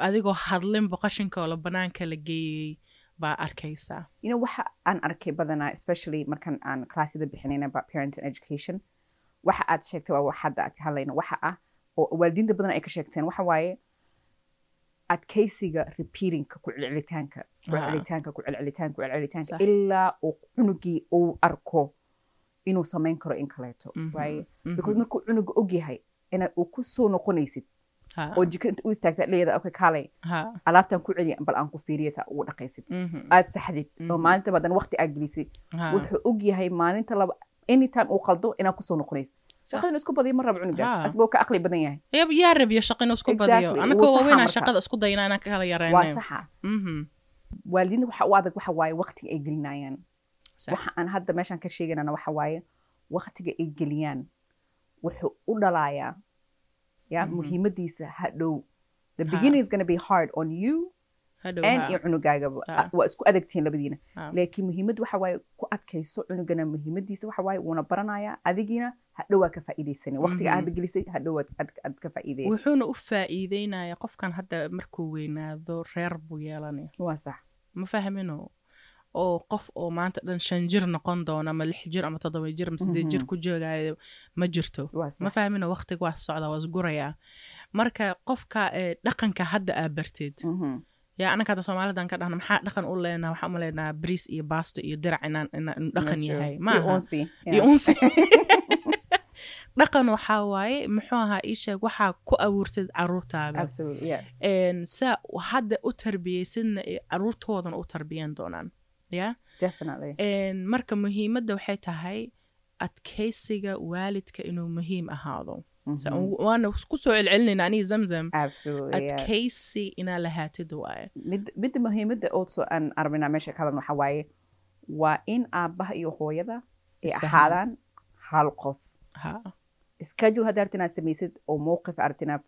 adigoo hadlinba qashinka oo la banaanka la geeyey baa arkaysaa you know waxa aan arkay badanaa especially markan aan classyada bixinayna about parent and education waxa aad sheegtay waa hadda aad ka hadlayno waxa ah oo waalidiinta badan ay ka sheegteen waxa waaye adkaysiga repeatingka ku celcelitaanka ku Ah. celcelitaanka ku celcelitaanka ku celcelitaanka Sax. ilaa uu cunugii uu arko inuu samayn karo in kaleeto Mhm, waaye mhm. because markuu cunuga ogyahay ina uu ku soo noqonaysid oo jika inta u istaagta leeyada okay kaalay. Ha, alaabtan ku celiya bal aan ku fiiriya saa ugu dhaqaysid. Mhm, aad saxdid. Oo Mhm. maalinta badan waqti aad gelisay. Wuxuu og yahay maalinta laba anytime uu qaldo inaad ku soo noqonaysid shaqada isku badiyo ma rabo cunugaas asboo ka aqli badan yahay. Yab- yaa rabiyo shaqa inuu isku badiyo. Saxa waaweynaa shaqada isku dayna inaan ka kala waa yareynayo saxa Mhm, waalidiinta waxa u adag waxa waaye waqtiga ay gelinayaan. Waxa aan hadda meeshan ka sheeganana waxa waaye waqtiga ay geliyaan. Wuxuu u dhalayaa ya Mhm. muhiimadiisa hadhow the beginning is gonna be hard on you ha. iyo cunugaagaba waa isku adagtihiin labadiina laakiin muhiimad waxa waaye ku adkayso cunugana muhiimadiisa waxa waaye wuuna baranayaa adigiina hadhow waa ka faa'iidaysanay waqtiga Mhm. aad gelisay hadhow aad ka faa'iidaya wuxuuna u faa'iideynaya qofkan hadda markuu weynaado reer buu yeelanaya waa sax ma fahmino oo qof oo maanta dhan shan jir noqon doona ama lix jir ama toddoba jir ama sideed jir ku joogayo ma jirto ma fahmino waqtiga waa socda waa isgurayaa marka qofka dhaqanka hadda aa barteed yaa anaka hadda soomaalidan ka dhahna maxaa dhaqan u leenaha waxaan u leenaha bariis iyo baasto iyo dirac inaan inuu dhaqan yahay maaha unsi, iyo yeah. unsi dhaqan waxaa waaye muxuu ahaa ii sheeg waxaa ku abuurtid caruurtaada saa hadda u tarbiyeysidna ay caruurtoodana u tarbiyan doonaan ya marka muhiimadda waxay tahay adkaysiga waalidka inuu muhiim ahaado. Mhm. waana ku soo celcelinayna aniga zamzam. Adkaysi inaa lahaatid waaye. Mid midda muhiimadda also aan arabinaa meesha ka hadlan waxa waaye waa in aabbaha iyo hooyada ay ahaadaan hal qof. Schedule hadda aragti inaad samaysid oo mowqif aragti inaad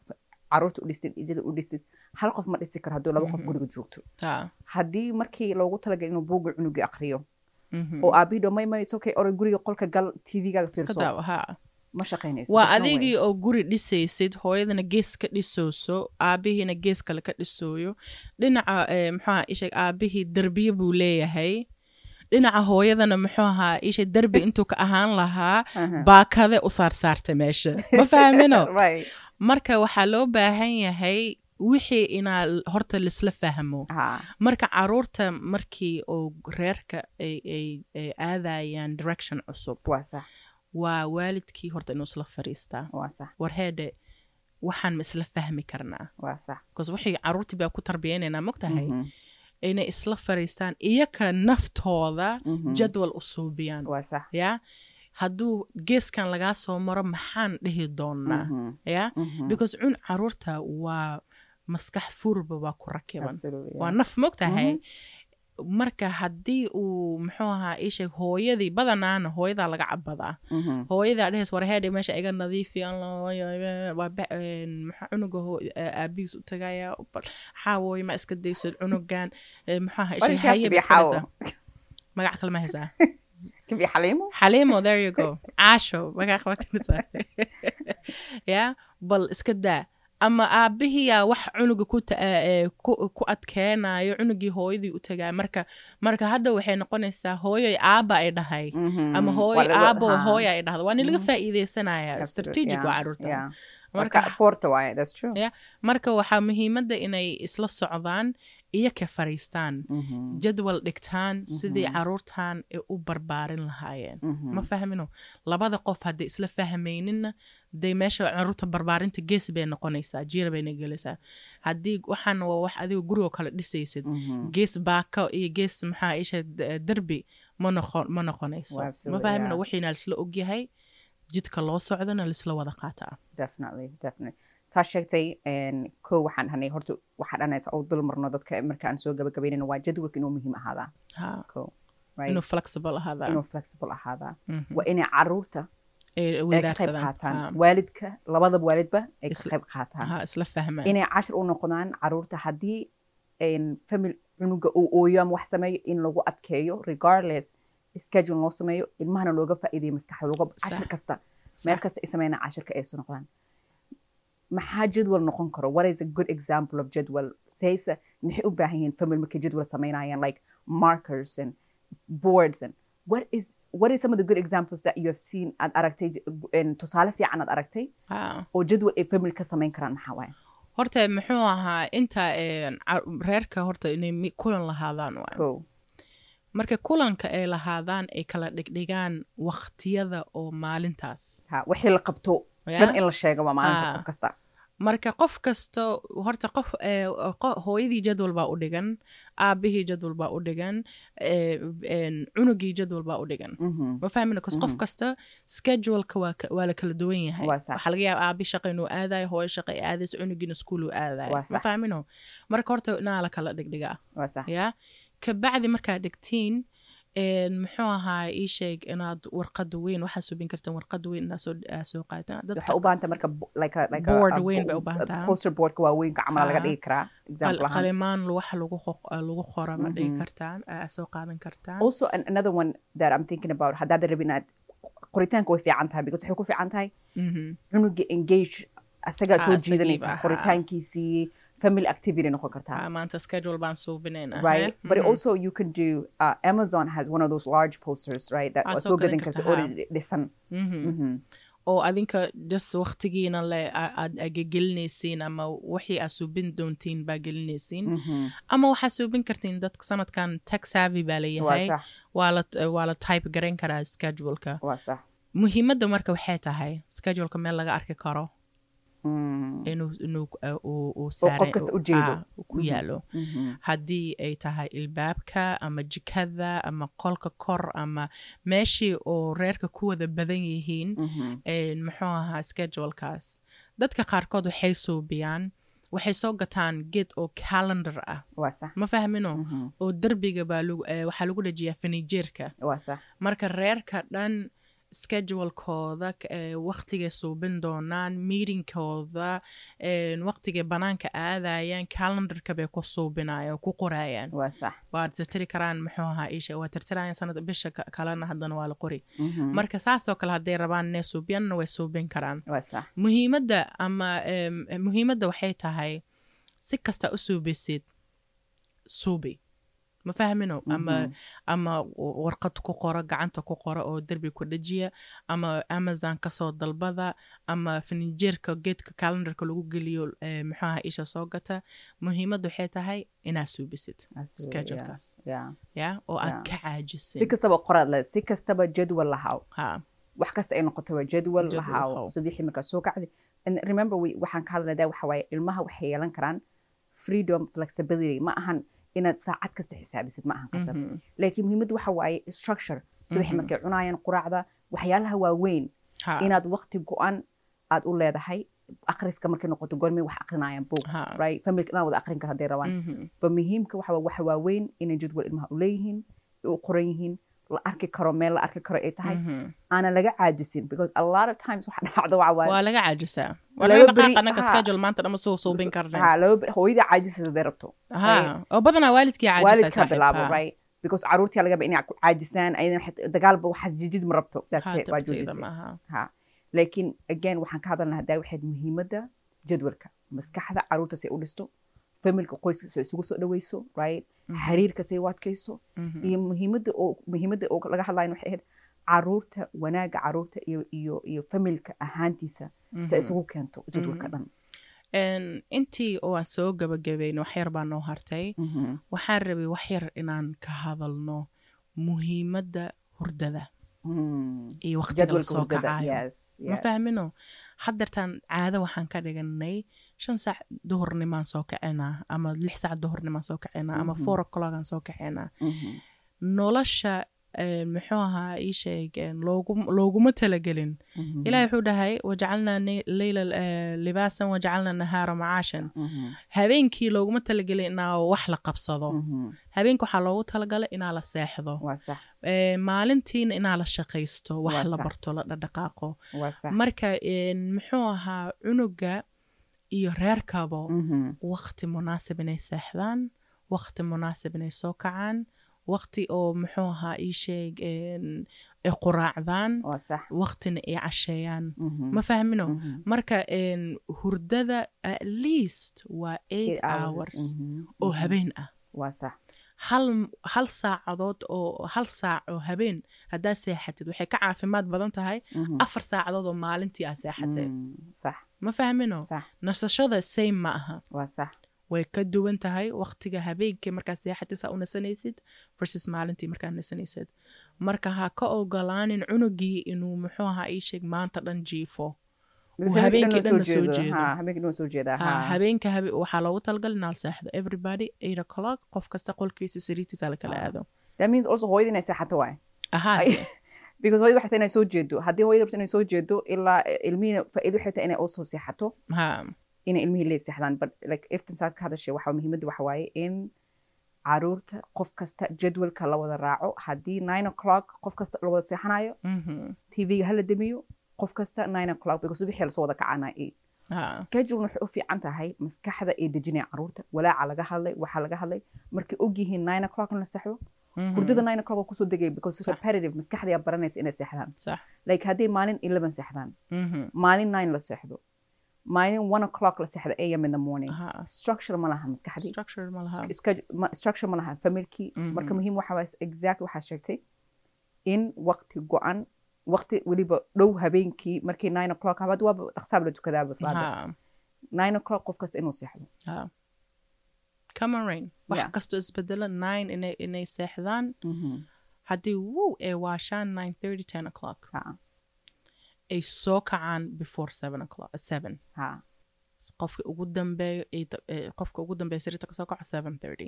carruurta u dhistid ijada u dhistid hal qof ma dhisi karo hadduu laba qof Mhm. guriga joogto. Ha. Haddii markii loogu talagalay inuu buugga cunuga aqriyo mhm. oo aabihii dho sokay guriga qolka gal tvgaaga iska fiirso. waa adigii oo guri dhisaysid hooyadana gees ka dhisooso aabihiina gees kale ka dhisooyo. Dhinaca eh, muxuu ahaa isheeg aabihii derbiye buu leeyahay. Dhinaca hooyadana muxuu ahaa isheeg derbi intuu ka ahaan lahaa Aha. baakade u saarsaarta meesha. Ma fahmino marka waxaa loo baahan yahay wixii inaa horta lisla fahmo. Marka carruurta markii oo reerka ay ay ay aadayaan direction cusub waa waalidkii horta inuu isla fadhiistaa waa sax. War heedhe waxaan ma isla fahmi karnaa. Waxay caruurtii baa ku tarbiyaynaynaa mogtahay Mhm. inay isla fadhiistaan iyaka naftooda Mhm. jadwal u suubiyaan ya hadduu geeskan lagaa soo maro maxaan dhihi doonaa? Mhm. ya? Mhm. because cun carruurta waa maskax furba waa ku rakiban. Waa naf mogtahay marka haddii uu muxuu ahaa iisheeg hooyadii badanaana hooyadaa laga cabadaa Mhm. hooyadaa dhehes warheedhe meesha iga nadiifi waa ba- een, maxaa cunuga aabihiis u tagaya bal xaawooy ma iska daysid cunugan muxuu ahaa magac kale ma haysaa كيف يا حليمو xaliimo there you go caasho magaca qabakanisa ya bal iska daa ama aabbihiyaa wax cunuga ku ta- ee, ku ku adkeenayo cunugii hooyadii u tagaa marka marka hadda waxay noqonaysaa hooyoy aaba ay dhahay ama hooy aabo hooya ay dhahdo waa ni laga faa'iideysanaya strategic waa caruurta marka marka forta waaye that's true Yeah. marka waxaa muhiimadda inay isla socdaan iyo ka fariistaan Mhm. jadwal dhigtaan sidii Mhm. caruurtan ay u barbaarin lahaayeen Mhm. ma fahmino labada qof hadday isla fahmayninna day meesha carruurta barbaarinta gees bay noqonaysaa jiira bayna gelaysaa haddii waxaan waa wax adiga gurigoo kale dhisaysid gees baako iyo gees maxaa isha derbi ma noqon ma noqonayso ma fahmino yeah. wixiina laisla ogyahay jidka loo socdana laisla wada qaataa saa sheegtay kow waxaan hanay horta waxaa dhanaysa oo dul marno dadka marka aan soo gabagabaynayno waa jadwalka inuu muhiim ahaadaa. Inuu flexible ahaadaa. Inuu flexible ahaadaa. Mhm. waa inay carruurta ay ay ka qayb qaataan. Waalidka labadaba waalidba ay ka qayb qaataan. Ha isla fahmaan. Inay cashir u noqdaan carruurta haddii famil cunuga uu ooyo ama wax sameeyo in lagu adkeeyo regardless schedule loo sameeyo ilmahana looga faa'iideeyo maskaxda cashir kasta meel kasta ay sameynaa cashirka ay soo noqdaan maxaa jadwal noqon karo? What is a good example of jadwal? Sayse maxay u baahan yihiin famil markay jadwal sameynayaan like markers and boards and what is what is some of the good examples that you have seen aad aragtay tusaale fiican aad aragtay? Oo jadwal ay famil ka samayn karaan maxaa waaye? Horta muxuu ahaa inta ca- reerka horta inay kulan lahaadaan waay marka kulanka ay lahaadaan ay kala dhigdhigaan waqtiyada oo maalintaas. Wixii la qabto? Dhan in la sheego waa maalintaas Ah. qof kasta. Marka qof kasto horta qof qo- hooyadii jadwal baa u dhigan aabihii jadwal baa u dhigan een, cunugii jadwal baa u dhigan. Mhm. ma fahmina cause qof Mhm. kasta scheduleka waa la kala duwan yahay. Waxaa laga yaaba aabi shaqa inuu aadayo hooyo shaqa ay aadayso cunugiina iskuul uu aadayo. Ma fahmino marka horta inaa la kala dhigdhigaa. Ya kabacdi markaad dhigtiin muxuu ahaa ii sheeg inaad warqada weyn waxaa subin kartaan warqada weyn inaad soo Ah. dhigi karaa example qal- ahaan qalimaan waxa lagu qo- lagu qora ma dhigi Mhm. kartaan aa soo qaadan kartaan also an- another one that I'm thinking about haddaad rabin inaad qoritaanka way fiican tahay because waxay ku fiican tahay cunuga engage asagaa Ah, soo asagiiba, jiidanaysa ha. qoritaankiisii family activity noqon kartaa Ah, maanta schedule baan suubinaynaa right? he? But Mhm. also you can do uh, Amazon has one of those large posters, right? That waa soo gadan karta already dhisan. Oo adinka just waqtigiina le a- aad agagelinaysiin ama wixii aad suubin doontiin baa gelinaysiin Mhm. ama waxaa suubin kartiin dadka sanadkan tech savvy baa Waa leeyahay sax, waa la type garan karaa scheduleka muhiimadda marka waxay tahay scheduleka meel laga arki karo ku yaalo haddii ay tahay ilbaabka ama jikada ama qolka kor ama meeshii oo reerka ku wada badan yihiin muxuu ahaa schedulekaas dadka qaarkood waxay suubiyaan waxay soo gataan geed oo calendar ah ma fahmino? Oo derbiga baa lagu eh, waxaa lagu dhajiyaa fanijeerka marka reerka dhan schedulekooda waqtigay suubin doonaan meetingkooda waqtigay banaanka aadayaan calendarka bay ku suubinayaan ku qorayaan. Waa tirtiri karaan muxuu ahaa isha waa tirtirayaan sanad bisha ka- kalena haddana waa la qori. Mhm. marka saasoo kale hadday rabaan inay suubiyanna way suubin karaan. Muhiimadda ama muhiimadda waxay tahay si kasta u suubisid suubi ma fahmino ama ama warqad ku qoro gacanta ku qoro oo derbi ku dhajiya ama amazon ka soo dalbada ama fanijeerka geedka calendarka lagu geliyo muxuu ahaa isha soo gata muhiimadda waxay tahay inaad suubisid yeah. ya oo aad ka Si caajisin kastaba qoraad si kastaba jadwal lahaw. ha wax kasta ay noqoto waa jadwal lahaw lahaw. subaxii markaa soo kacdi remember waxaan ka hadlaynaa waxa waaye ilmaha waxay yeelan karaan freedom flexibility. ma ahan inaad saacad kasta xisaabisid ma ahan qasab. Mhm. laakiin muhiimaddu waxa waaye structure. Subaxii Mhm. markay cunayaan quraacda waxyaalaha waaweyn. Inaad waqti go-an aad u leedahay akhriska markay noqoto goormay wax akrinayaan ha. right? Familka inaan wada akrin kara hadday rabaan. Mhm. ba muhiimka waxa waaweyn inay jadwal ilmaha u leeyihiin u qoran yihiin la arki karo meel la arki karo ay tahay Mhm. aanan laga caajisin because a lot of times waxa dhacda waxa waaye waa laga caajisaa waa Laba laga beri- dhaqaaqa anaka ha. schedule maanta dhama soo suubin laba hooyada caajisada haday rabto. Oo badanaa waalidkii caajisa bilaabo right? Because caruurtii lagaba inay ku caajisaan ayadana waxay- dagaalba waxaad jijid ma rabto. Waa ha laakiin again waxaan ka hadalnaa hadaa waxayd muhiimadda jadwalka. Maskaxda carruurta say u dhisto familka qoyska say isugu soo dhaweyso right? Xiriirka say u adkayso Mhm. iyo muhiimadda oo laga hadlayo waxay ahayd carruurta wanaaga carruurta iyo familka ahaantiisa say isugu keento jadwalka dhan. Intii oo aan soo gabagabayn waxyar baa noo hartay. Waxaan rabay waxyar inaan ka hadalno muhiimadda hurdada. Mm. iyo waqtiga la jadwalka soo hurdada. kacayo ma fahmino? Haddeertaan caado waxaan ka dhiganay shan saac duhurnimaan soo kacinaa ama lix saac duhurnimaan soo kacinaa ama four o'clockaan soo kacinaa Mhm. nolosha muxuu ahaa ii sheeg loogu- looguma talagelin ilahi wuxuu dhahay wajacalnaa leyla libaasan wajacalnaa nahaara macaashan habeenkii looguma talagelin inaa wax la qabsado habeenka waxaa loogu talagalay inaa la seexdo maalintiina inaa la shaqaysto wax la barto la sax marka muxuu ahaa cunuga iyo reerkabo Mhm. waqti munaasib inay seexdaan waqti munaasib inay soo kacaan waqti oo muxuu ahaa ii sheeg en, ay quraacdaan waqtina ay casheeyaan Mhm. ma fahmino Mhm. marka en, hurdada at least waa eight hours Mhm. oo Mhm. habeen ah hal hal saacadood oo hal saac oo habeen haddaad seexatid. Waxay ka caafimaad badan tahay Mhm. afar saacadood oo maalintii aad seexatay Mm. ma fahmino? Nasashada same ma aha. Way ka duwan tahay waqtiga habeenkii markaad seexatid saa u nasanaysid versus maalintii markaad nasanaysid. Marka ha ka ogolaanin cunugii inuu muxuu ahaa ii sheeg maanta dhan jiifo habeenka habe waxaa loogu talagalay inaal seexdo everybody eight o'clock qof kasta qolkiisa sariirtiisa la kala aado. That means also hooyada inay seexato waay. Ahaa Ay, because hooyada waxay tahay inay soo jeedo. Haddii hooyada rabto inay soo jeedo ilaa ilmihiina faa'iido waxay tahay inay also seexato. Ha inay ilmihii lee seexdaan but like iftan saad ka hadashay waxa muhiimadda waxa waaye in carruurta qof kasta jadwalka la wada raaco. Haddii nine o'clock qof kasta la wada seexanayo mhm, tvga hala damiyo qof kasta nine o'clock because subixii la soo wada kacana eight ha schedule waxay u fiican tahay maskaxda ay dejinaya carruurta walaaca laga hadlay waxaa laga hadlay. Markay og yihiin nine o'clock in la seexdo mhm, hurdada nine o'clock waa ku soo degay because repetitive maskaxda baranaysa inay seexdaan like haddii maalin eleven seexdaan mhm, maalin nine la seexdo maalin one o'clock la seexdo am in the morning. Structure ma laha maskaxdii. Structure ma laha. Familkii Mhm. marka muhiim waxa exact waxaa sheegtay in waqti go-an waqti weliba dhow habeenkii markii nine o'clock habad waaba dhaqsaab la tukadaaba salaada ha nine o'clock qof inuu seexdo ha common rain. Wax kastoo isbedelo nine inay inay seexdaan haddii wow ay waashaan nine thirty ten o'clock. ay soo kacaan before seven o'clock seven. qofka ugu dambeeyo qofka ugu dambeeya sariirta ka soo kaco seven thirty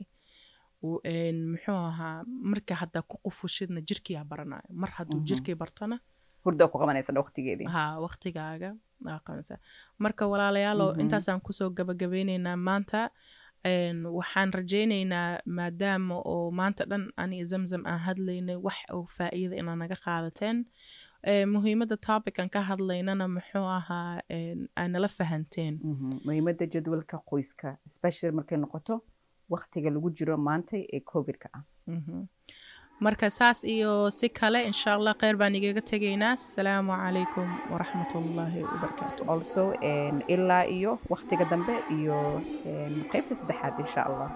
muxuu ahaa marka haddaa ku qufushidna jirkiyaa baranayo mar hadduu Mhm. jirkii bartana hurda ku qabanaysa waqtigeedii ha waqtigaaga marka walaalayaalo Mhm. intaasaan ku soo gabagabeyneynaa maanta waxaan rajayneynaa maadaama oo maanta dhan ani zamzam aan hadlaynay wax oo faa'iida inaa naga qaadateen muhiimadda topican ka hadlaynana muxuu ahaa aa nala fahanteen Mhm. muhiimadda jadwalka qoyska especially markay noqoto waqtiga lagu jiro maanta ee covidka ah. Mhm. marka saas iyo si kale insha allah kheyr baan igaga tegaynaa. Asalaamu calaykum waraxmatullaahi wabarakaatu also ilaa iyo waqtiga dambe iyo qaybta saddexaad insha allah